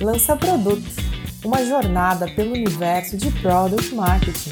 Lança Produto, uma jornada pelo universo de Product Marketing.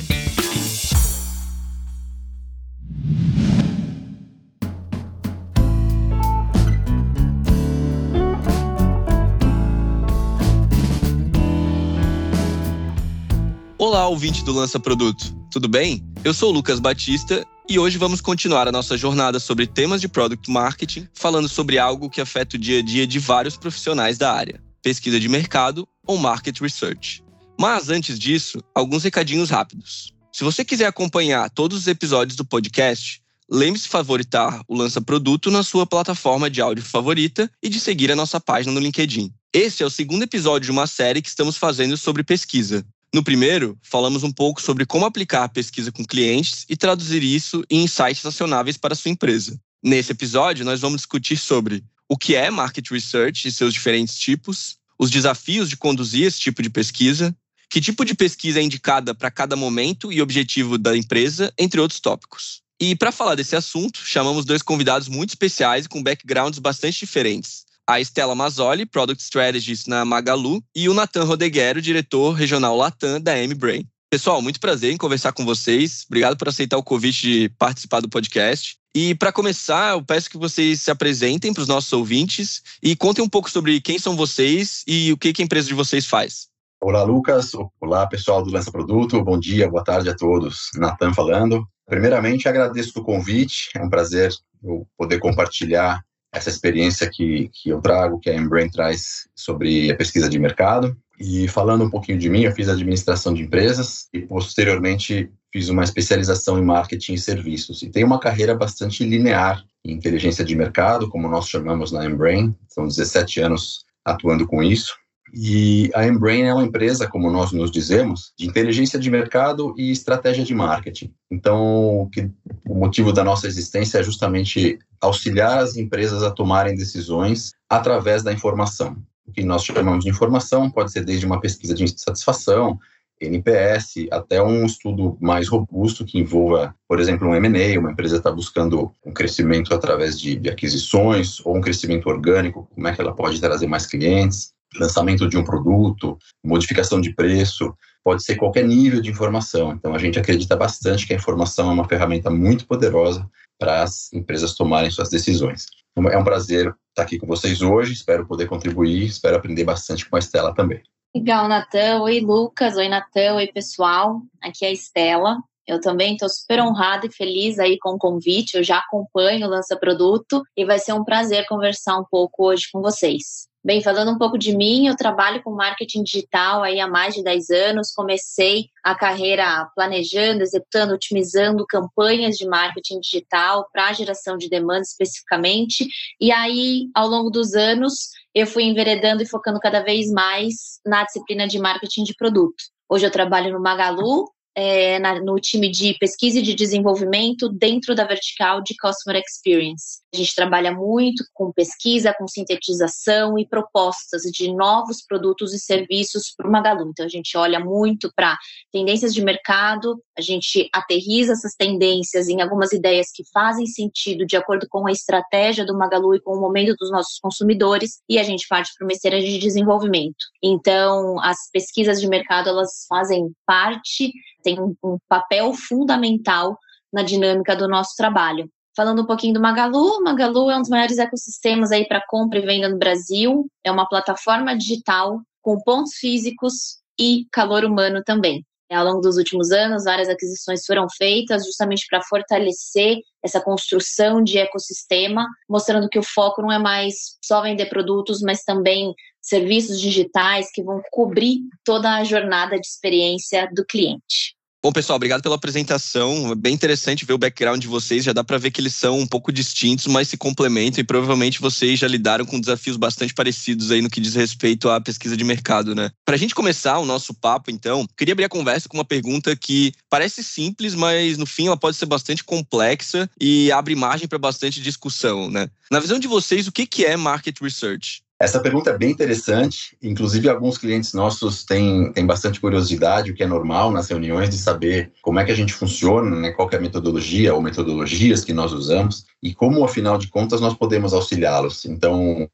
Olá, ouvinte do Lança Produto, tudo bem? Eu sou o Lucas Batista e hoje vamos continuar a nossa jornada sobre temas de Product Marketing, falando sobre algo que afeta o dia a dia de vários profissionais da área pesquisa de mercado ou market research. Mas antes disso, alguns recadinhos rápidos. Se você quiser acompanhar todos os episódios do podcast, lembre-se de favoritar o Lança Produto na sua plataforma de áudio favorita e de seguir a nossa página no LinkedIn. Esse é o segundo episódio de uma série que estamos fazendo sobre pesquisa. No primeiro, falamos um pouco sobre como aplicar a pesquisa com clientes e traduzir isso em insights acionáveis para sua empresa. Nesse episódio, nós vamos discutir sobre o que é market research e seus diferentes tipos, os desafios de conduzir esse tipo de pesquisa, que tipo de pesquisa é indicada para cada momento e objetivo da empresa, entre outros tópicos. E para falar desse assunto, chamamos dois convidados muito especiais e com backgrounds bastante diferentes. A Estela Mazzoli, Product Strategist na Magalu, e o Nathan Rodeguero, diretor regional Latam da M-Brain. Pessoal, muito prazer em conversar com vocês. Obrigado por aceitar o convite de participar do podcast. E para começar, eu peço que vocês se apresentem para os nossos ouvintes e contem um pouco sobre quem são vocês e o que, que a empresa de vocês faz. Olá, Lucas. Olá, pessoal do Lança Produto. Bom dia, boa tarde a todos. Natan falando. Primeiramente, agradeço o convite. É um prazer eu poder compartilhar essa experiência que, que eu trago, que a Embrain traz sobre a pesquisa de mercado. E falando um pouquinho de mim, eu fiz administração de empresas e posteriormente fiz uma especialização em marketing e serviços. E tenho uma carreira bastante linear em inteligência de mercado, como nós chamamos na Embrain. São 17 anos atuando com isso. E a Embrain é uma empresa, como nós nos dizemos, de inteligência de mercado e estratégia de marketing. Então, que, o motivo da nossa existência é justamente auxiliar as empresas a tomarem decisões através da informação. O que nós chamamos de informação pode ser desde uma pesquisa de satisfação, NPS, até um estudo mais robusto que envolva, por exemplo, um M&A, uma empresa está buscando um crescimento através de, de, aquisições ou um crescimento orgânico, como é que ela pode trazer mais clientes, lançamento de um produto, modificação de preço, pode ser qualquer nível de informação. Então, a gente acredita bastante que a informação é uma ferramenta muito poderosa para as empresas tomarem suas decisões. Então, é um prazer estar aqui com vocês hoje, espero poder contribuir, espero aprender bastante com a Estela também. Legal, Natan. Oi, Lucas. Oi, Natan. Oi, pessoal. Aqui é a Estela. Eu também estou super honrada e feliz aí com o convite. Eu já acompanho o Lança Produto e vai ser um prazer conversar um pouco hoje com vocês. Bem, falando um pouco de mim, eu trabalho com marketing digital aí há mais de 10 anos. Comecei a carreira planejando, executando, otimizando campanhas de marketing digital para geração de demanda especificamente. E aí, ao longo dos anos, eu fui enveredando e focando cada vez mais na disciplina de marketing de produto. Hoje eu trabalho no Magalu, é, na, no time de pesquisa e de desenvolvimento dentro da vertical de Customer Experience. A gente trabalha muito com pesquisa, com sintetização e propostas de novos produtos e serviços para o Magalu. Então, a gente olha muito para tendências de mercado, a gente aterriza essas tendências em algumas ideias que fazem sentido de acordo com a estratégia do Magalu e com o momento dos nossos consumidores, e a gente parte para uma esteira de desenvolvimento. Então, as pesquisas de mercado, elas fazem parte um, um papel fundamental na dinâmica do nosso trabalho. Falando um pouquinho do Magalu, Magalu é um dos maiores ecossistemas aí para compra e venda no Brasil. É uma plataforma digital com pontos físicos e calor humano também. Ao longo dos últimos anos, várias aquisições foram feitas justamente para fortalecer essa construção de ecossistema, mostrando que o foco não é mais só vender produtos, mas também serviços digitais que vão cobrir toda a jornada de experiência do cliente. Bom, pessoal, obrigado pela apresentação. É bem interessante ver o background de vocês. Já dá para ver que eles são um pouco distintos, mas se complementam e provavelmente vocês já lidaram com desafios bastante parecidos aí no que diz respeito à pesquisa de mercado, né? Para a gente começar o nosso papo, então, queria abrir a conversa com uma pergunta que parece simples, mas no fim ela pode ser bastante complexa e abre margem para bastante discussão, né? Na visão de vocês, o que é market research? Essa pergunta é bem interessante. Inclusive, alguns clientes nossos têm, têm bastante curiosidade, o que é normal nas reuniões, de saber como é que a gente funciona, né, qual é a metodologia ou metodologias que nós usamos e como, afinal de contas, nós podemos auxiliá-los. Então,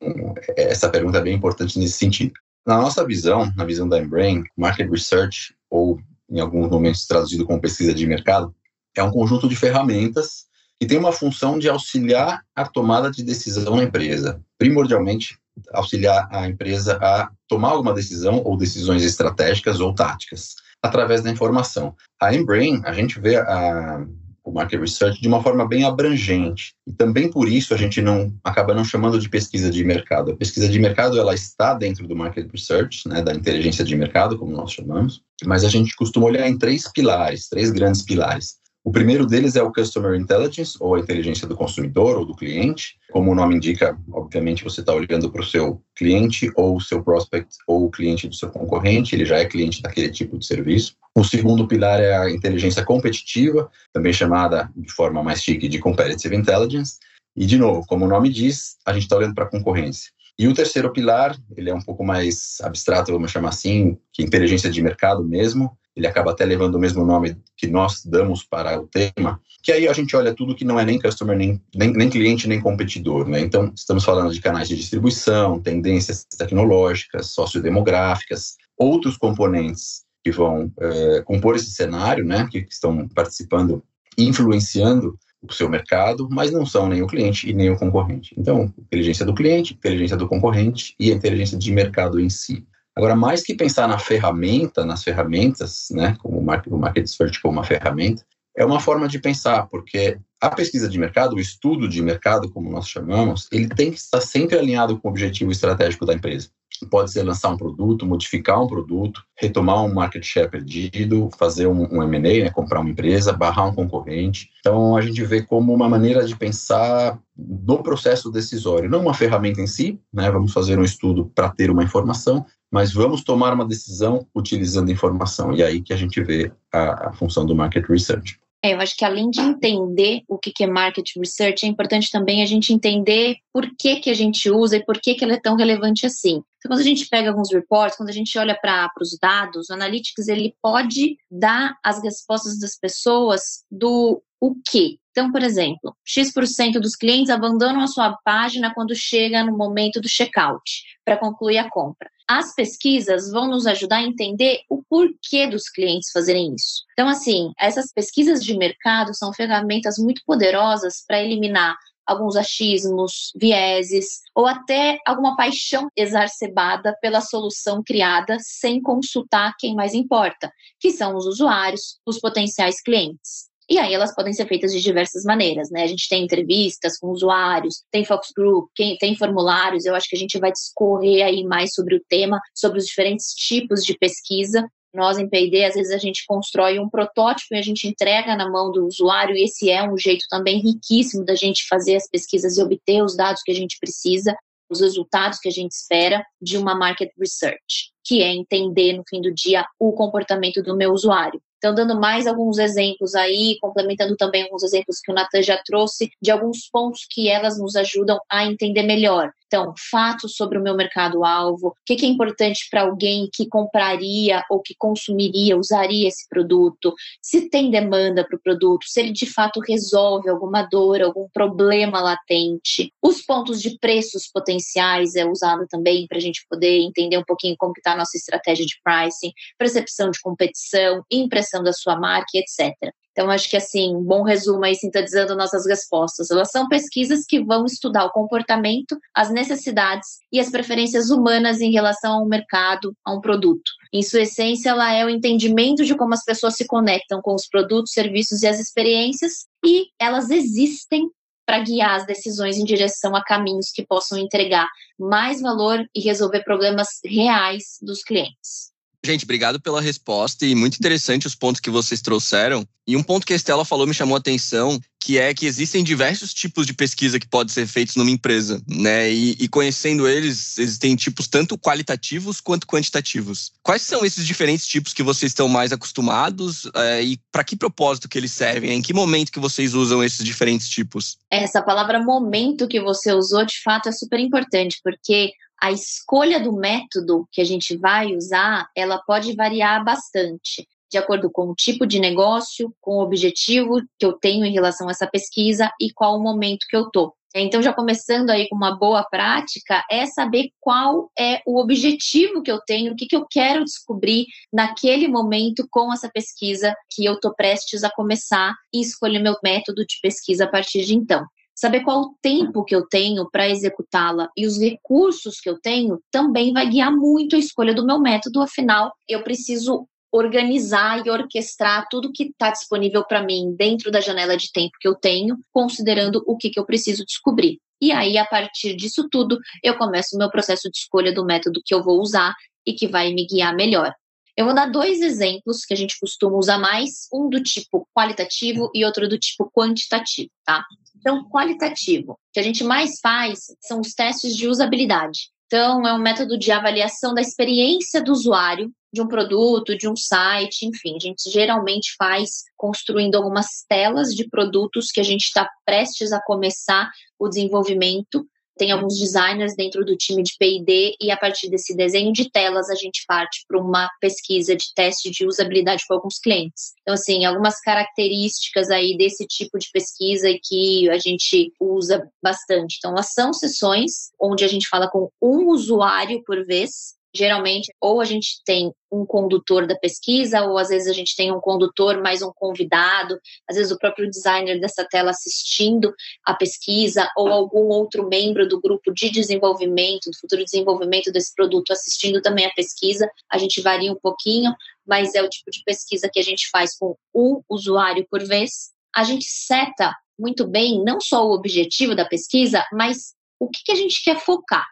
essa pergunta é bem importante nesse sentido. Na nossa visão, na visão da Embrain, Market Research, ou em alguns momentos traduzido como pesquisa de mercado, é um conjunto de ferramentas que tem uma função de auxiliar a tomada de decisão na empresa. Primordialmente, auxiliar a empresa a tomar alguma decisão ou decisões estratégicas ou táticas através da informação. A Embrain, a gente vê a, o market research de uma forma bem abrangente. E também por isso a gente não acaba não chamando de pesquisa de mercado. A pesquisa de mercado ela está dentro do market research, né, da inteligência de mercado, como nós chamamos, mas a gente costuma olhar em três pilares, três grandes pilares. O primeiro deles é o Customer Intelligence, ou a inteligência do consumidor ou do cliente. Como o nome indica, obviamente você está olhando para o seu cliente ou o seu prospect ou o cliente do seu concorrente, ele já é cliente daquele tipo de serviço. O segundo pilar é a inteligência competitiva, também chamada de forma mais chique de Competitive Intelligence. E, de novo, como o nome diz, a gente está olhando para a concorrência. E o terceiro pilar, ele é um pouco mais abstrato, vamos chamar assim, que é inteligência de mercado mesmo, ele acaba até levando o mesmo nome que nós damos para o tema, que aí a gente olha tudo que não é nem customer, nem, nem, nem cliente, nem competidor, né? Então, estamos falando de canais de distribuição, tendências tecnológicas, sociodemográficas, outros componentes que vão é, compor esse cenário, né? Que, estão participando, influenciando o seu mercado, mas não são nem o cliente e nem o concorrente. Então, inteligência do cliente, inteligência do concorrente e a inteligência de mercado em si. Agora, mais que pensar na ferramenta, nas ferramentas, né, como o Market Search como uma ferramenta, é uma forma de pensar, porque a pesquisa de mercado, o estudo de mercado, como nós chamamos, ele tem que estar sempre alinhado com o objetivo estratégico da empresa. Pode ser lançar um produto, modificar um produto, retomar um market share perdido, fazer um, um M&A, né, comprar uma empresa, barrar um concorrente. Então, a gente vê como uma maneira de pensar no processo decisório, não uma ferramenta em si, né, vamos fazer um estudo para ter uma informação, mas vamos tomar uma decisão utilizando informação. E aí que a gente vê a, a função do market research. É, eu acho que além de entender o que é market research, é importante também a gente entender por que, que a gente usa e por que, que ela é tão relevante assim. Então, quando a gente pega alguns reports, quando a gente olha para os dados, o Analytics ele pode dar as respostas das pessoas do o que. Então, por exemplo, X% dos clientes abandonam a sua página quando chega no momento do checkout para concluir a compra. As pesquisas vão nos ajudar a entender o porquê dos clientes fazerem isso. Então, assim, essas pesquisas de mercado são ferramentas muito poderosas para eliminar alguns achismos, vieses ou até alguma paixão exacerbada pela solução criada sem consultar quem mais importa, que são os usuários, os potenciais clientes. E aí elas podem ser feitas de diversas maneiras, né? A gente tem entrevistas com usuários, tem focus group, tem formulários. Eu acho que a gente vai discorrer aí mais sobre o tema, sobre os diferentes tipos de pesquisa. Nós em P&D, às vezes a gente constrói um protótipo e a gente entrega na mão do usuário e esse é um jeito também riquíssimo da gente fazer as pesquisas e obter os dados que a gente precisa os resultados que a gente espera de uma market research, que é entender no fim do dia o comportamento do meu usuário. Então, dando mais alguns exemplos aí, complementando também alguns exemplos que o Natan já trouxe, de alguns pontos que elas nos ajudam a entender melhor. Então, fatos sobre o meu mercado-alvo, o que, é importante para alguém que compraria ou que consumiria, usaria esse produto, se tem demanda para o produto, se ele de fato resolve alguma dor, algum problema latente. Os pontos de preços potenciais é usado também para a gente poder entender um pouquinho como está a nossa estratégia de pricing, percepção de competição, impressão da sua marca, etc. Então, acho que assim, um bom resumo aí, sintetizando nossas respostas. Elas são pesquisas que vão estudar o comportamento, as necessidades e as preferências humanas em relação ao mercado, a um produto. Em sua essência, ela é o entendimento de como as pessoas se conectam com os produtos, serviços e as experiências, e elas existem para guiar as decisões em direção a caminhos que possam entregar mais valor e resolver problemas reais dos clientes. Gente, obrigado pela resposta e muito interessante os pontos que vocês trouxeram. E um ponto que a Estela falou me chamou a atenção, que é que existem diversos tipos de pesquisa que podem ser feitos numa empresa, né? E, e, conhecendo eles, existem tipos tanto qualitativos quanto quantitativos. Quais são esses diferentes tipos que vocês estão mais acostumados é, e para que propósito que eles servem? Em que momento que vocês usam esses diferentes tipos? Essa palavra momento que você usou, de fato, é super importante, porque a escolha do método que a gente vai usar, ela pode variar bastante, de acordo com o tipo de negócio, com o objetivo que eu tenho em relação a essa pesquisa e qual o momento que eu tô. Então, já começando aí com uma boa prática, é saber qual é o objetivo que eu tenho, o que, que eu quero descobrir naquele momento com essa pesquisa que eu estou prestes a começar e escolher meu método de pesquisa a partir de então. Saber qual o tempo que eu tenho para executá-la e os recursos que eu tenho também vai guiar muito a escolha do meu método, afinal, eu preciso organizar e orquestrar tudo que está disponível para mim dentro da janela de tempo que eu tenho, considerando o que, que eu preciso descobrir. E aí, a partir disso tudo, eu começo o meu processo de escolha do método que eu vou usar e que vai me guiar melhor. Eu vou dar dois exemplos que a gente costuma usar mais, um do tipo qualitativo e outro do tipo quantitativo, tá? Então, qualitativo, o que a gente mais faz são os testes de usabilidade. Então, é um método de avaliação da experiência do usuário de um produto, de um site, enfim, a gente geralmente faz construindo algumas telas de produtos que a gente está prestes a começar o desenvolvimento. Tem alguns designers dentro do time de P&D e a partir desse desenho de telas a gente parte para uma pesquisa de teste de usabilidade com alguns clientes. Então, assim, algumas características aí desse tipo de pesquisa que a gente usa bastante. Então, elas são sessões onde a gente fala com um usuário por vez, geralmente ou a gente tem um condutor da pesquisa, ou às vezes a gente tem um condutor mais um convidado, às vezes o próprio designer dessa tela assistindo a pesquisa, ou algum outro membro do grupo de desenvolvimento, do futuro desenvolvimento desse produto assistindo também a pesquisa. A gente varia um pouquinho, mas é o tipo de pesquisa que a gente faz com um usuário por vez. A gente seta muito bem não só o objetivo da pesquisa, mas o que, que a gente quer focar.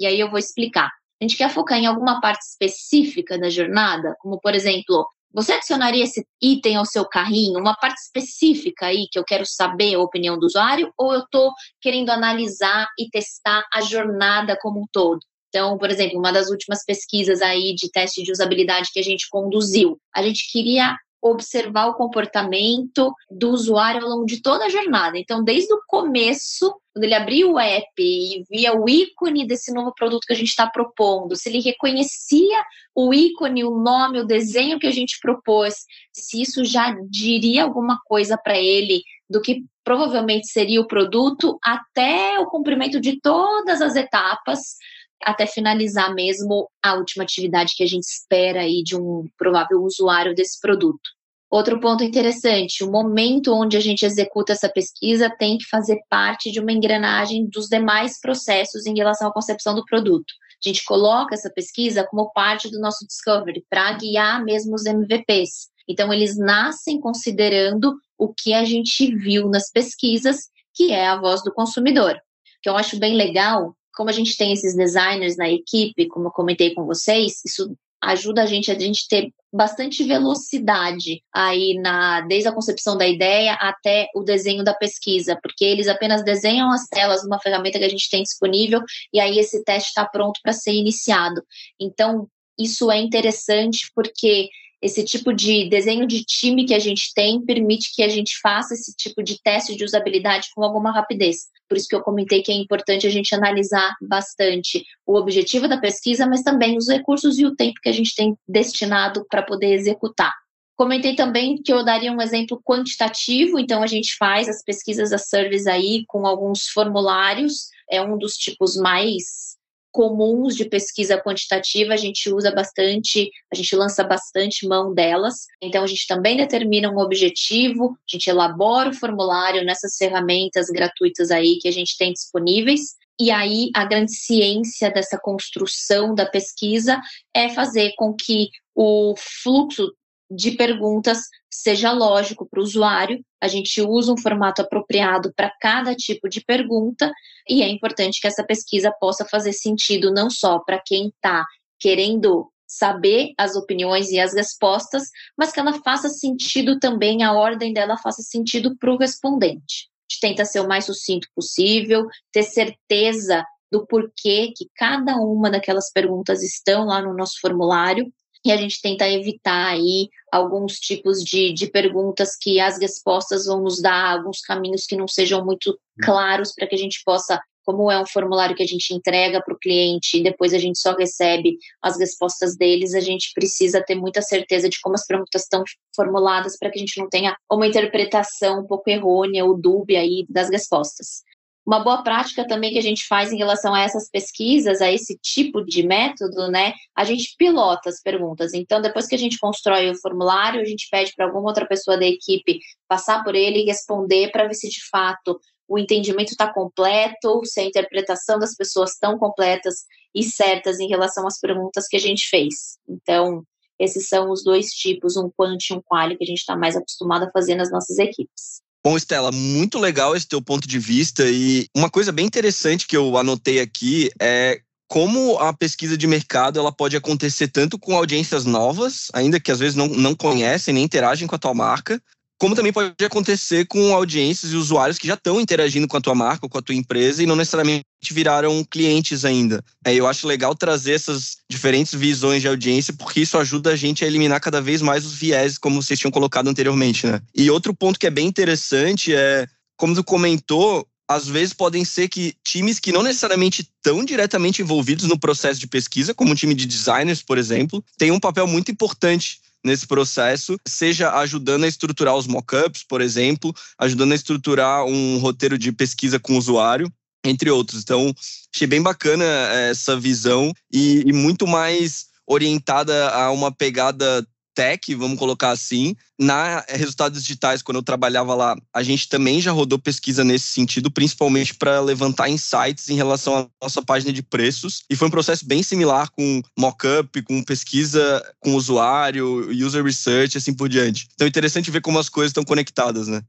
E aí eu vou explicar a gente quer focar em alguma parte específica da jornada, como por exemplo, você adicionaria esse item ao seu carrinho, uma parte específica aí que eu quero saber a opinião do usuário, ou eu estou querendo analisar e testar a jornada como um todo? Então, por exemplo, uma das últimas pesquisas aí de teste de usabilidade que a gente conduziu, a gente queria observar o comportamento do usuário ao longo de toda a jornada. Então, desde o começo, quando ele abria o app e via o ícone desse novo produto que a gente está propondo, se ele reconhecia o ícone, o nome, o desenho que a gente propôs, se isso já diria alguma coisa para ele do que provavelmente seria o produto, até o cumprimento de todas as etapas até finalizar mesmo a última atividade que a gente espera aí de um provável usuário desse produto. Outro ponto interessante, o momento onde a gente executa essa pesquisa tem que fazer parte de uma engrenagem dos demais processos em relação à concepção do produto. A gente coloca essa pesquisa como parte do nosso discovery para guiar mesmo os MVPs. Então eles nascem considerando o que a gente viu nas pesquisas, que é a voz do consumidor. Que eu acho bem legal como a gente tem esses designers na equipe, como eu comentei com vocês, isso ajuda a gente a gente ter bastante velocidade aí na desde a concepção da ideia até o desenho da pesquisa, porque eles apenas desenham as telas numa ferramenta que a gente tem disponível e aí esse teste está pronto para ser iniciado. Então, isso é interessante porque esse tipo de desenho de time que a gente tem permite que a gente faça esse tipo de teste de usabilidade com alguma rapidez. Por isso que eu comentei que é importante a gente analisar bastante o objetivo da pesquisa, mas também os recursos e o tempo que a gente tem destinado para poder executar. Comentei também que eu daria um exemplo quantitativo, então a gente faz as pesquisas da service aí com alguns formulários, é um dos tipos mais comuns de pesquisa quantitativa, a gente usa bastante, a gente lança bastante mão delas. Então, a gente também determina um objetivo, a gente elabora o formulário nessas ferramentas gratuitas aí que a gente tem disponíveis. E aí, a grande ciência dessa construção da pesquisa é fazer com que o fluxo de perguntas seja lógico para o usuário. A gente usa um formato apropriado para cada tipo de pergunta e é importante que essa pesquisa possa fazer sentido não só para quem está querendo saber as opiniões e as respostas, mas que ela faça sentido também, a ordem dela faça sentido para o respondente. A gente tenta ser o mais sucinto possível, ter certeza do porquê que cada uma daquelas perguntas estão lá no nosso formulário e a gente tenta evitar aí alguns tipos de, de perguntas que as respostas vão nos dar alguns caminhos que não sejam muito hum. claros para que a gente possa como é um formulário que a gente entrega para o cliente e depois a gente só recebe as respostas deles, a gente precisa ter muita certeza de como as perguntas estão formuladas para que a gente não tenha uma interpretação um pouco errônea ou dúbia aí das respostas. Uma boa prática também que a gente faz em relação a essas pesquisas, a esse tipo de método, né? A gente pilota as perguntas. Então, depois que a gente constrói o formulário, a gente pede para alguma outra pessoa da equipe passar por ele e responder para ver se de fato o entendimento está completo, se a interpretação das pessoas estão completas e certas em relação às perguntas que a gente fez. Então, esses são os dois tipos, um quant e um quali, que a gente está mais acostumado a fazer nas nossas equipes. Bom, Estela, muito legal esse teu ponto de vista. E uma coisa bem interessante que eu anotei aqui é como a pesquisa de mercado ela pode acontecer tanto com audiências novas, ainda que às vezes não, não conhecem nem interagem com a tua marca, como também pode acontecer com audiências e usuários que já estão interagindo com a tua marca ou com a tua empresa e não necessariamente viraram clientes ainda. É, eu acho legal trazer essas diferentes visões de audiência, porque isso ajuda a gente a eliminar cada vez mais os viés, como vocês tinham colocado anteriormente, né? E outro ponto que é bem interessante é, como tu comentou, às vezes podem ser que times que não necessariamente estão diretamente envolvidos no processo de pesquisa, como um time de designers, por exemplo, tem um papel muito importante nesse processo, seja ajudando a estruturar os mockups, por exemplo, ajudando a estruturar um roteiro de pesquisa com o usuário, entre outros. Então, achei bem bacana eh, essa visão e, e muito mais orientada a uma pegada tech, vamos colocar assim. Na Resultados Digitais, quando eu trabalhava lá, a gente também já rodou pesquisa nesse sentido, principalmente para levantar insights em relação à nossa página de preços. E foi um processo bem similar com mockup, com pesquisa com usuário, user research, assim por diante. Então é interessante ver como as coisas estão conectadas, né?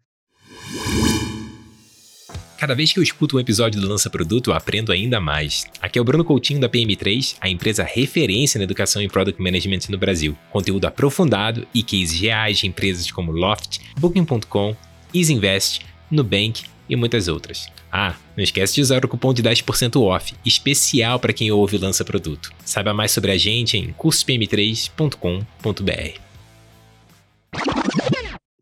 Cada vez que eu escuto um episódio do Lança Produto, eu aprendo ainda mais. Aqui é o Bruno Coutinho da PM3, a empresa referência na educação em Product Management no Brasil. Conteúdo aprofundado e cases reais de empresas como Loft, Booking.com, EasyInvest, Nubank e muitas outras. Ah, não esquece de usar o cupom de 10% off, especial para quem ouve o Lança Produto. Saiba mais sobre a gente em cursopm3.com.br.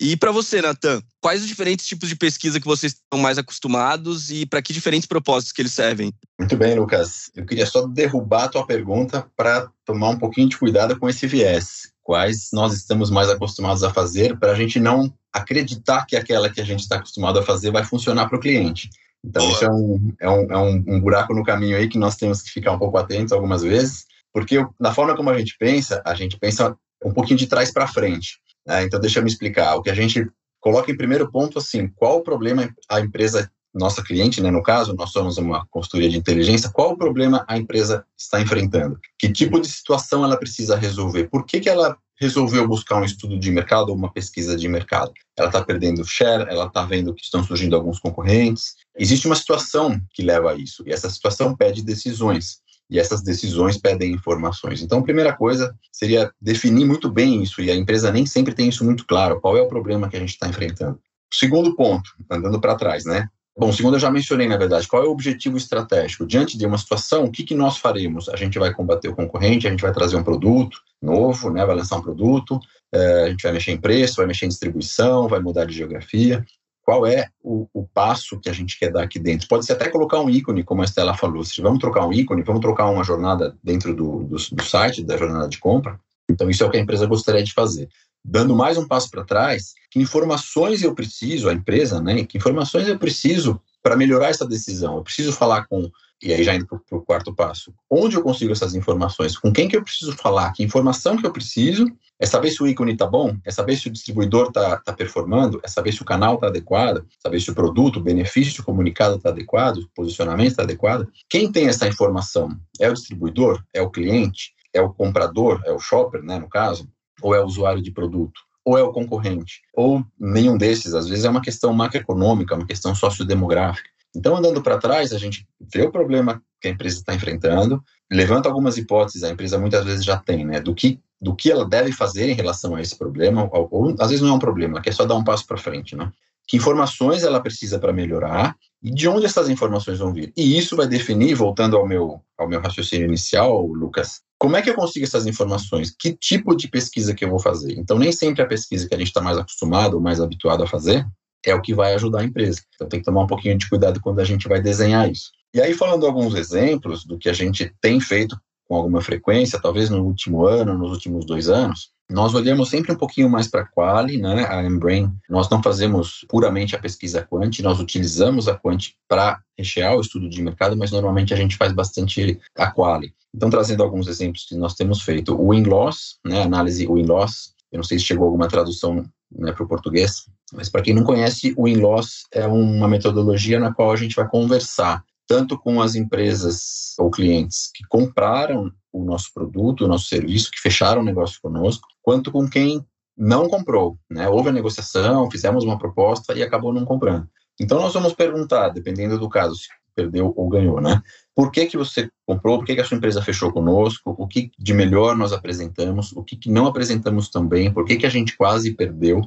E para você, Natan, quais os diferentes tipos de pesquisa que vocês estão mais acostumados e para que diferentes propósitos que eles servem? Muito bem, Lucas. Eu queria só derrubar a tua pergunta para tomar um pouquinho de cuidado com esse viés. Quais nós estamos mais acostumados a fazer para a gente não acreditar que aquela que a gente está acostumado a fazer vai funcionar para o cliente. Então, Boa. isso é, um, é, um, é um, um buraco no caminho aí que nós temos que ficar um pouco atentos algumas vezes, porque na forma como a gente pensa, a gente pensa um pouquinho de trás para frente. Né? Então, deixa eu me explicar. O que a gente coloca em primeiro ponto, assim, qual o problema a empresa, nossa cliente, né, no caso, nós somos uma consultoria de inteligência, qual o problema a empresa está enfrentando? Que tipo de situação ela precisa resolver? Por que, que ela resolveu buscar um estudo de mercado ou uma pesquisa de mercado? Ela está perdendo share, ela está vendo que estão surgindo alguns concorrentes. Existe uma situação que leva a isso, e essa situação pede decisões e essas decisões pedem informações. Então, a primeira coisa seria definir muito bem isso, e a empresa nem sempre tem isso muito claro, qual é o problema que a gente está enfrentando. Segundo ponto, andando para trás, né? Bom, segundo eu já mencionei, na verdade, qual é o objetivo estratégico? Diante de uma situação, o que, que nós faremos? A gente vai combater o concorrente, a gente vai trazer um produto novo, né? vai lançar um produto, é, a gente vai mexer em preço, vai mexer em distribuição, vai mudar de geografia qual é o, o, passo que a gente quer dar aqui dentro. Pode ser até colocar um ícone, como a Estela falou. Se vamos trocar um ícone, vamos trocar uma jornada dentro do, do, do site, da jornada de compra. Então, isso é o que a empresa gostaria de fazer. Dando mais um passo para trás, que informações eu preciso, a empresa, né? Que informações eu preciso para melhorar essa decisão? Eu preciso falar com e aí já indo para o quarto passo, onde eu consigo essas informações? Com quem que eu preciso falar? Que informação que eu preciso? É saber se o ícone está bom? É saber se o distribuidor está tá performando? É saber se o canal está adequado? Saber se o produto, o benefício comunicado está adequado? O posicionamento está adequado? Quem tem essa informação? É o distribuidor? É o cliente? É o comprador? É o shopper, né, no caso? Ou é o usuário de produto? ou é o concorrente, ou nenhum desses. Às vezes é uma questão macroeconômica, uma questão sociodemográfica. Então, andando para trás, a gente vê o problema que a empresa está enfrentando, levanta algumas hipóteses, a empresa muitas vezes já tem, né, do que, do que ela deve fazer em relação a esse problema, ou, ou às vezes não é um problema, quer só dar um passo para frente, né? Que informações ela precisa para melhorar e de onde essas informações vão vir. E isso vai definir, voltando ao meu, ao meu raciocínio inicial, Lucas, como é que eu consigo essas informações? Que tipo de pesquisa que eu vou fazer? Então, nem sempre a pesquisa que a gente está mais acostumado ou mais habituado a fazer é o que vai ajudar a empresa. Então tem que tomar um pouquinho de cuidado quando a gente vai desenhar isso. E aí, falando alguns exemplos do que a gente tem feito com alguma frequência, talvez no último ano, nos últimos dois anos, nós olhamos sempre um pouquinho mais para a quali, né? A Embrain, nós não fazemos puramente a pesquisa quant, nós utilizamos a quant para rechear o estudo de mercado, mas normalmente a gente faz bastante a quali. Então, trazendo alguns exemplos que nós temos feito, o win-loss, né? Análise win-loss, eu não sei se chegou alguma tradução né, para o português, mas para quem não conhece, o win-loss é uma metodologia na qual a gente vai conversar tanto com as empresas ou clientes que compraram o nosso produto, o nosso serviço, que fecharam o negócio conosco, quanto com quem não comprou, né? Houve a negociação, fizemos uma proposta e acabou não comprando. Então nós vamos perguntar, dependendo do caso, se perdeu ou ganhou, né? Por que que você comprou? Por que que a sua empresa fechou conosco? O que de melhor nós apresentamos? O que, que não apresentamos também? Por que que a gente quase perdeu?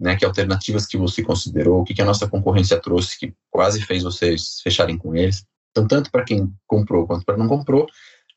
Né, que alternativas que você considerou, o que, que a nossa concorrência trouxe que quase fez vocês fecharem com eles. Então, tanto para quem comprou quanto para não comprou,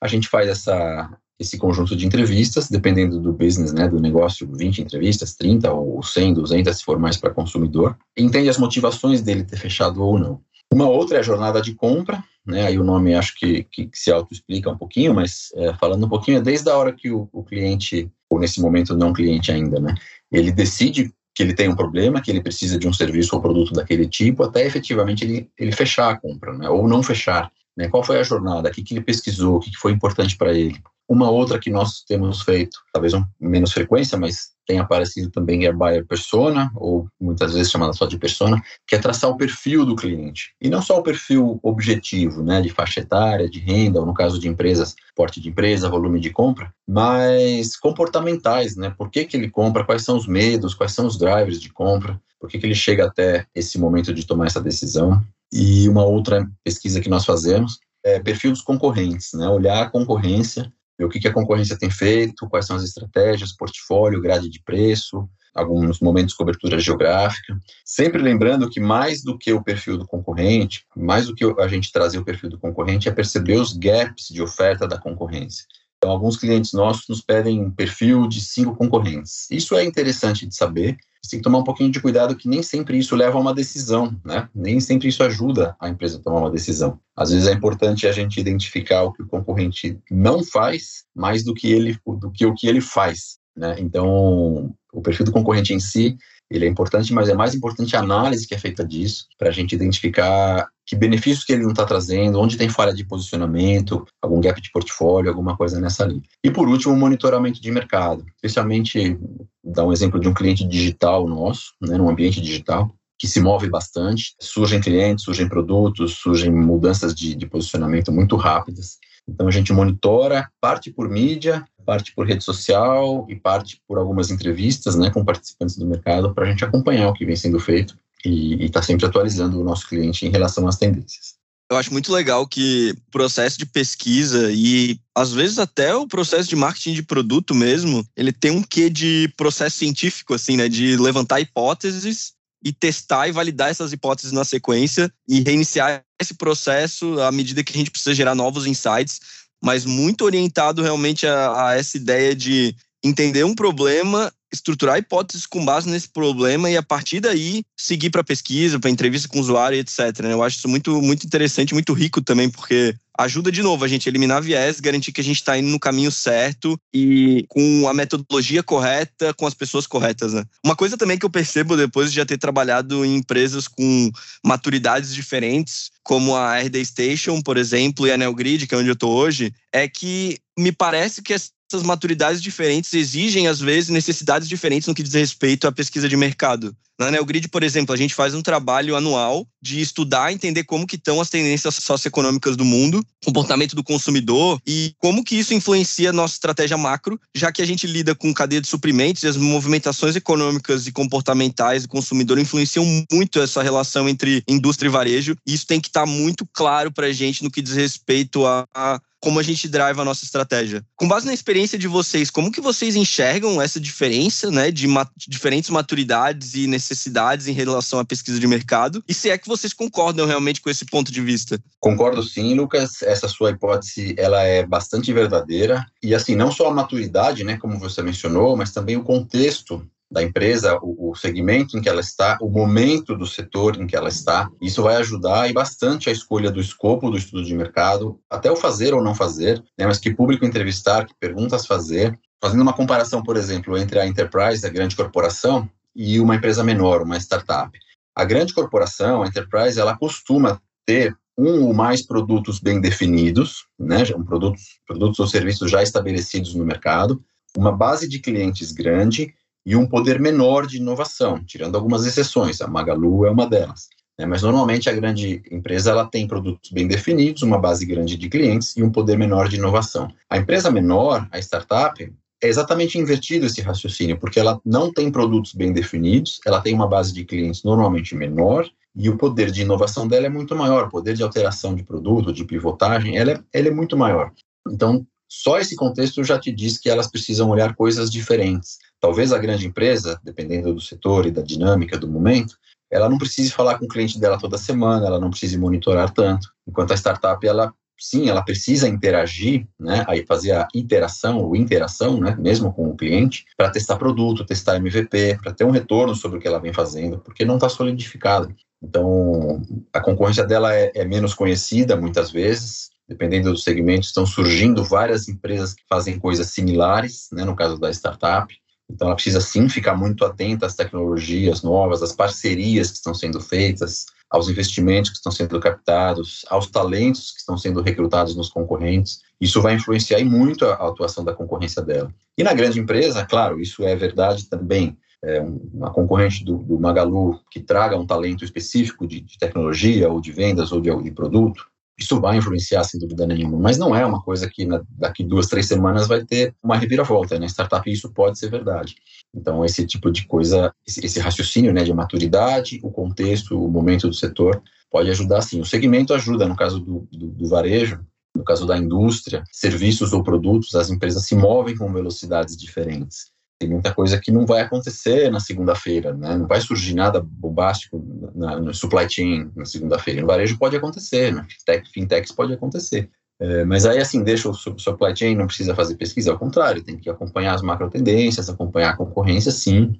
a gente faz essa, esse conjunto de entrevistas, dependendo do business, né, do negócio, 20 entrevistas, 30 ou 100, 200, se for mais para consumidor, entende as motivações dele ter fechado ou não. Uma outra é a jornada de compra, né, aí o nome acho que, que, que se auto-explica um pouquinho, mas é, falando um pouquinho, é desde a hora que o, o cliente, ou nesse momento não cliente ainda, né, ele decide que ele tem um problema, que ele precisa de um serviço ou produto daquele tipo, até efetivamente ele, ele fechar a compra, né, ou não fechar. Né, qual foi a jornada, o que, que ele pesquisou, o que, que foi importante para ele. Uma outra que nós temos feito, talvez com menos frequência, mas tem aparecido também é buyer persona, ou muitas vezes chamada só de persona, que é traçar o perfil do cliente. E não só o perfil objetivo, né, de faixa etária, de renda, ou no caso de empresas, porte de empresa, volume de compra, mas comportamentais, né? Por que, que ele compra, quais são os medos, quais são os drivers de compra, por que, que ele chega até esse momento de tomar essa decisão. E uma outra pesquisa que nós fazemos é perfil dos concorrentes, né? Olhar a concorrência o que, a concorrência tem feito, quais são as estratégias, portfólio, grade de preço, alguns momentos cobertura geográfica. Sempre lembrando que mais do que o perfil do concorrente, mais do que a gente trazer o perfil do concorrente, é perceber os gaps de oferta da concorrência. Então, alguns clientes nossos nos pedem um perfil de cinco concorrentes. Isso é interessante de saber, você tem que tomar um pouquinho de cuidado que nem sempre isso leva a uma decisão, né? Nem sempre isso ajuda a empresa a tomar uma decisão. Às vezes é importante a gente identificar o que o concorrente não faz, mais do que ele, do que o que ele faz, né? Então, o perfil do concorrente em si ele é importante, mas é mais importante a análise que é feita disso, para a gente identificar que benefícios que ele não está trazendo, onde tem falha de posicionamento, algum gap de portfólio, alguma coisa nessa linha. E por último, o monitoramento de mercado, especialmente, dar um exemplo de um cliente digital nosso, né, num ambiente digital, que se move bastante, surgem clientes, surgem produtos, surgem mudanças de, de posicionamento muito rápidas. Então a gente monitora, parte por mídia, parte por rede social e parte por algumas entrevistas né, com participantes do mercado para a gente acompanhar o que vem sendo feito e estar tá sempre atualizando o nosso cliente em relação às tendências. Eu acho muito legal que o processo de pesquisa e às vezes até o processo de marketing de produto mesmo, ele tem um quê de processo científico, assim, né? De levantar hipóteses e testar e validar essas hipóteses na sequência e reiniciar esse processo à medida que a gente precisa gerar novos insights, mas muito orientado realmente a, a essa ideia de entender um problema estruturar hipóteses com base nesse problema e a partir daí seguir para pesquisa, para entrevista com o usuário, etc. Né? Eu acho isso muito, muito interessante, muito rico também, porque ajuda de novo a gente a eliminar viés, garantir que a gente está indo no caminho certo e com a metodologia correta, com as pessoas corretas. Né? Uma coisa também que eu percebo depois de já ter trabalhado em empresas com maturidades diferentes, como a RD Station, por exemplo, e a Neogrid, que é onde eu estou hoje, é que me parece que essas maturidades diferentes exigem, às vezes, necessidades diferentes no que diz respeito à pesquisa de mercado. Na Neogrid, por exemplo, a gente faz um trabalho anual de estudar, entender como que estão as tendências socioeconômicas do mundo, comportamento do consumidor e como que isso influencia a nossa estratégia macro, já que a gente lida com cadeia de suprimentos e as movimentações econômicas e comportamentais do consumidor influenciam muito essa relação entre indústria e varejo. E isso tem que estar muito claro para a gente no que diz respeito a, a como a gente drive a nossa estratégia. Com base na experiência de vocês, como que vocês enxergam essa diferença, né, de diferentes maturidades e necessidades em relação à pesquisa de mercado? E se é que vocês concordam realmente com esse ponto de vista? Concordo sim, Lucas. Essa sua hipótese, ela é bastante verdadeira. E assim, não só a maturidade, né, como você mencionou, mas também o contexto da empresa, o, o, segmento em que ela está, o momento do setor em que ela está. Isso vai ajudar e bastante a escolha do escopo do estudo de mercado, até o fazer ou não fazer, né, mas que público entrevistar, que perguntas fazer. Fazendo uma comparação, por exemplo, entre a enterprise, a grande corporação, e uma empresa menor, uma startup. A grande corporação, a enterprise, ela costuma ter um ou mais produtos bem definidos, né, produtos, produtos ou serviços já estabelecidos no mercado, uma base de clientes grande e um poder menor de inovação, tirando algumas exceções, a Magalu é uma delas. Né, mas normalmente a grande empresa ela tem produtos bem definidos, uma base grande de clientes e um poder menor de inovação. A empresa menor, a startup, é exatamente invertido esse raciocínio, porque ela não tem produtos bem definidos, ela tem uma base de clientes normalmente menor e o poder de inovação dela é muito maior, o poder de alteração de produto, de pivotagem, ela é, ela é muito maior. Então, só esse contexto já te diz que elas precisam olhar coisas diferentes. Talvez a grande empresa, dependendo do setor e da dinâmica do momento, ela não precise falar com o cliente dela toda semana, ela não precise monitorar tanto. Enquanto a startup, ela sim, ela precisa interagir, né, aí fazer a interação ou interação, né, mesmo com o cliente, para testar produto, testar MVP, para ter um retorno sobre o que ela vem fazendo, porque não está solidificado. Então, a concorrência dela é, é menos conhecida muitas vezes, dependendo do segmento, estão surgindo várias empresas que fazem coisas similares, né, no caso da startup. Então, ela precisa sim ficar muito atenta às tecnologias novas, às parcerias que estão sendo feitas, aos investimentos que estão sendo captados, aos talentos que estão sendo recrutados nos concorrentes. Isso vai influenciar muito a, atuação da concorrência dela. E na grande empresa, claro, isso é verdade também. É uma concorrente do, do, Magalu que traga um talento específico de, de tecnologia ou de vendas ou de, de produto, isso vai influenciar, sem dúvida nenhuma, mas não é uma coisa que na, daqui duas, três semanas vai ter uma reviravolta. Na né? startup isso pode ser verdade. Então, esse tipo de coisa, esse, esse raciocínio né, de maturidade, o contexto, o momento do setor, pode ajudar sim. O segmento ajuda, no caso do, do, do varejo, no caso da indústria, serviços ou produtos, as empresas se movem com velocidades diferentes tem muita coisa que não vai acontecer na segunda-feira, né? Não vai surgir nada bombástico na, no supply chain na segunda-feira. No varejo pode acontecer, né? Fintech, fintechs pode acontecer. É, mas aí, assim, deixa o supply chain, não precisa fazer pesquisa, ao contrário, tem que acompanhar as macro tendências, acompanhar a concorrência, sim,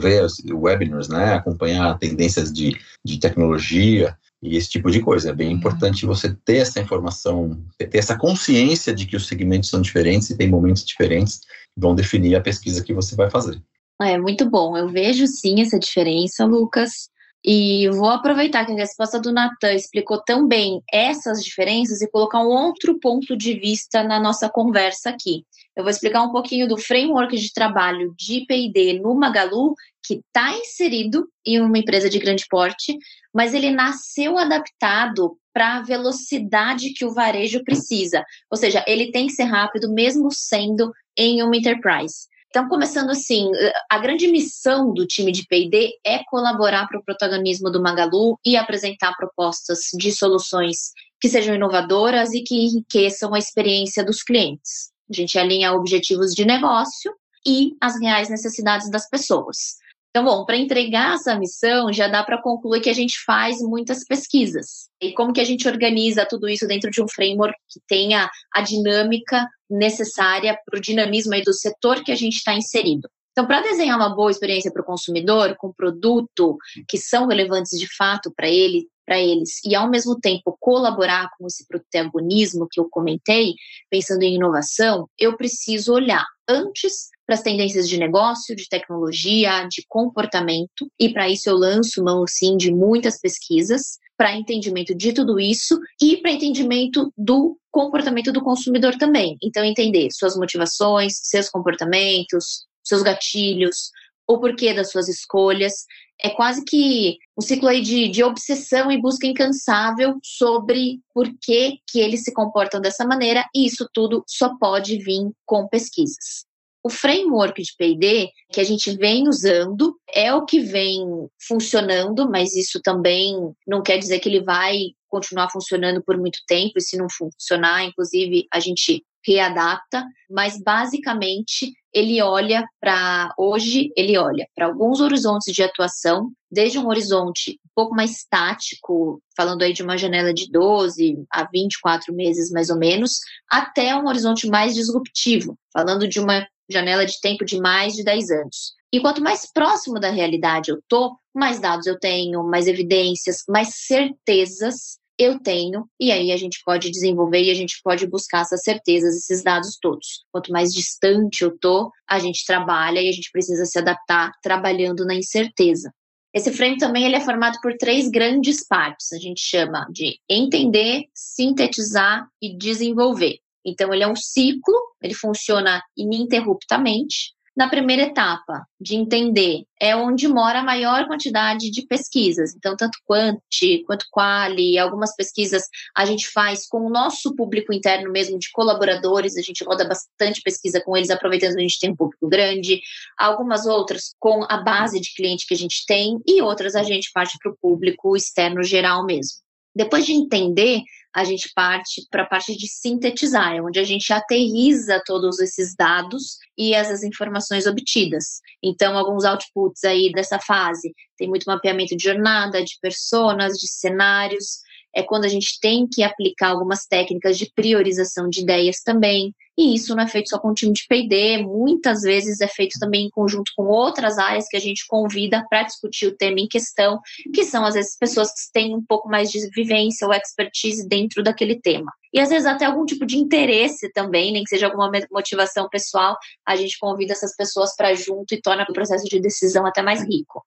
ver os webinars, né? Acompanhar tendências de, de tecnologia, e esse tipo de coisa. É bem importante você ter essa informação, ter essa consciência de que os segmentos são diferentes e tem momentos diferentes vão definir a pesquisa que você vai fazer. É muito bom. Eu vejo sim essa diferença, Lucas. E vou aproveitar que a resposta do Natan explicou tão bem essas diferenças e colocar um outro ponto de vista na nossa conversa aqui. Eu vou explicar um pouquinho do framework de trabalho de P&D no Magalu, que está inserido em uma empresa de grande porte, mas ele nasceu adaptado para a velocidade que o varejo precisa. Ou seja, ele tem que ser rápido, mesmo sendo em uma enterprise. Então, começando assim, a grande missão do time de P&D é colaborar para o protagonismo do Magalu e apresentar propostas de soluções que sejam inovadoras e que enriqueçam a experiência dos clientes. A gente alinha objetivos de negócio e as reais necessidades das pessoas. Então, bom, para entregar essa missão, já dá para concluir que a gente faz muitas pesquisas. E como que a gente organiza tudo isso dentro de um framework que tenha a dinâmica necessária para o dinamismo do setor que a gente está inserido. Então, para desenhar uma boa experiência para o consumidor, com produto que são relevantes de fato para ele, para eles, e ao mesmo tempo colaborar com esse protagonismo que eu comentei, pensando em inovação, eu preciso olhar antes para as tendências de negócio, de tecnologia, de comportamento, e para isso eu lanço mão sim de muitas pesquisas para entendimento de tudo isso e para entendimento do comportamento do consumidor também. Então entender suas motivações, seus comportamentos, seus gatilhos, o porquê das suas escolhas. É quase que um ciclo aí de, de obsessão e busca incansável sobre por que, que eles se comportam dessa maneira, e isso tudo só pode vir com pesquisas. O framework de P&D que a gente vem usando é o que vem funcionando, mas isso também não quer dizer que ele vai continuar funcionando por muito tempo, e se não funcionar, inclusive, a gente readapta, mas basicamente ele olha para hoje, ele olha para alguns horizontes de atuação, desde um horizonte um pouco mais estático, falando aí de uma janela de 12 a 24 meses mais ou menos, até um horizonte mais disruptivo, falando de uma janela de tempo de mais de 10 anos. E quanto mais próximo da realidade eu tô, mais dados eu tenho, mais evidências, mais certezas eu tenho, e aí a gente pode desenvolver e a gente pode buscar essas certezas, esses dados todos. Quanto mais distante eu tô, a gente trabalha e a gente precisa se adaptar trabalhando na incerteza. Esse frame também ele é formado por três grandes partes. A gente chama de entender, sintetizar e desenvolver. Então, ele é um ciclo, ele funciona ininterruptamente. Na primeira etapa, de entender, é onde mora a maior quantidade de pesquisas. Então, tanto quanti, quanto quali, algumas pesquisas a gente faz com o nosso público interno mesmo, de colaboradores, a gente roda bastante pesquisa com eles, aproveitando que a gente tem um público grande. Algumas outras com a base de cliente que a gente tem, e outras a gente parte para o público externo geral mesmo. Depois de entender, a gente parte para a parte de sintetizar, é onde a gente aterriza todos esses dados e essas informações obtidas. Então, alguns outputs aí dessa fase tem muito mapeamento de jornada, de personas, de cenários, é quando a gente tem que aplicar algumas técnicas de priorização de ideias também. E isso não é feito só com o time de PD, muitas vezes é feito também em conjunto com outras áreas que a gente convida para discutir o tema em questão, que são às vezes pessoas que têm um pouco mais de vivência ou expertise dentro daquele tema. E às vezes até algum tipo de interesse também, nem que seja alguma motivação pessoal, a gente convida essas pessoas para junto e torna o processo de decisão até mais rico.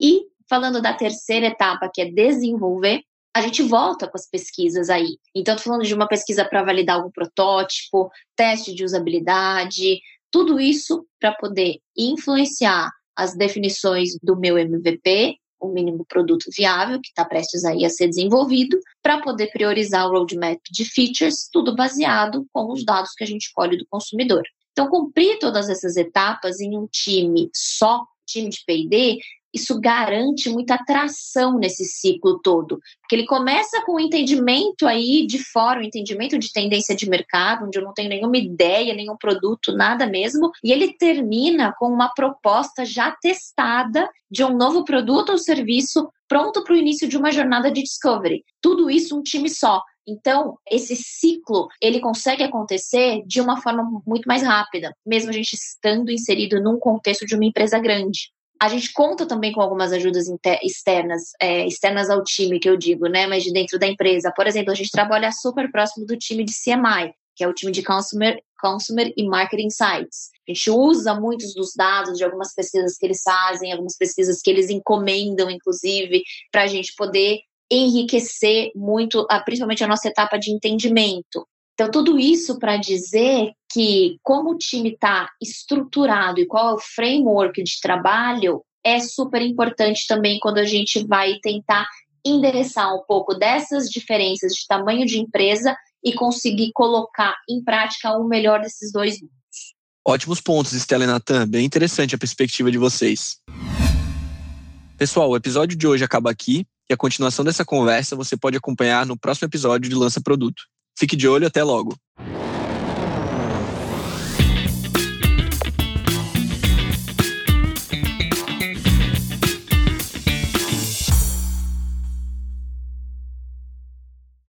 E falando da terceira etapa, que é desenvolver, a gente volta com as pesquisas aí. Então, estou falando de uma pesquisa para validar algum protótipo, teste de usabilidade, tudo isso para poder influenciar as definições do meu MVP, o mínimo produto viável, que está prestes aí a ser desenvolvido, para poder priorizar o roadmap de features, tudo baseado com os dados que a gente colhe do consumidor. Então, cumprir todas essas etapas em um time só, time de P&D, isso garante muita atração nesse ciclo todo. Porque ele começa com o um entendimento aí de fora, um entendimento de tendência de mercado, onde eu não tenho nenhuma ideia, nenhum produto, nada mesmo, e ele termina com uma proposta já testada de um novo produto ou serviço pronto para o início de uma jornada de discovery. Tudo isso um time só. Então, esse ciclo, ele consegue acontecer de uma forma muito mais rápida, mesmo a gente estando inserido num contexto de uma empresa grande. A gente conta também com algumas ajudas externas, é, externas ao time, que eu digo, né? Mas de dentro da empresa. Por exemplo, a gente trabalha super próximo do time de CMI, que é o time de Consumer, Consumer e Marketing Insights. A gente usa muitos dos dados de algumas pesquisas que eles fazem, algumas pesquisas que eles encomendam, inclusive, para a gente poder enriquecer muito, principalmente a nossa etapa de entendimento. Então, tudo isso para dizer que, como o time está estruturado e qual é o framework de trabalho, é super importante também quando a gente vai tentar endereçar um pouco dessas diferenças de tamanho de empresa e conseguir colocar em prática o melhor desses dois mundos. Ótimos pontos, Estela e Natan. Bem interessante a perspectiva de vocês. Pessoal, o episódio de hoje acaba aqui e a continuação dessa conversa você pode acompanhar no próximo episódio de Lança Produto. Fique de olho, até logo.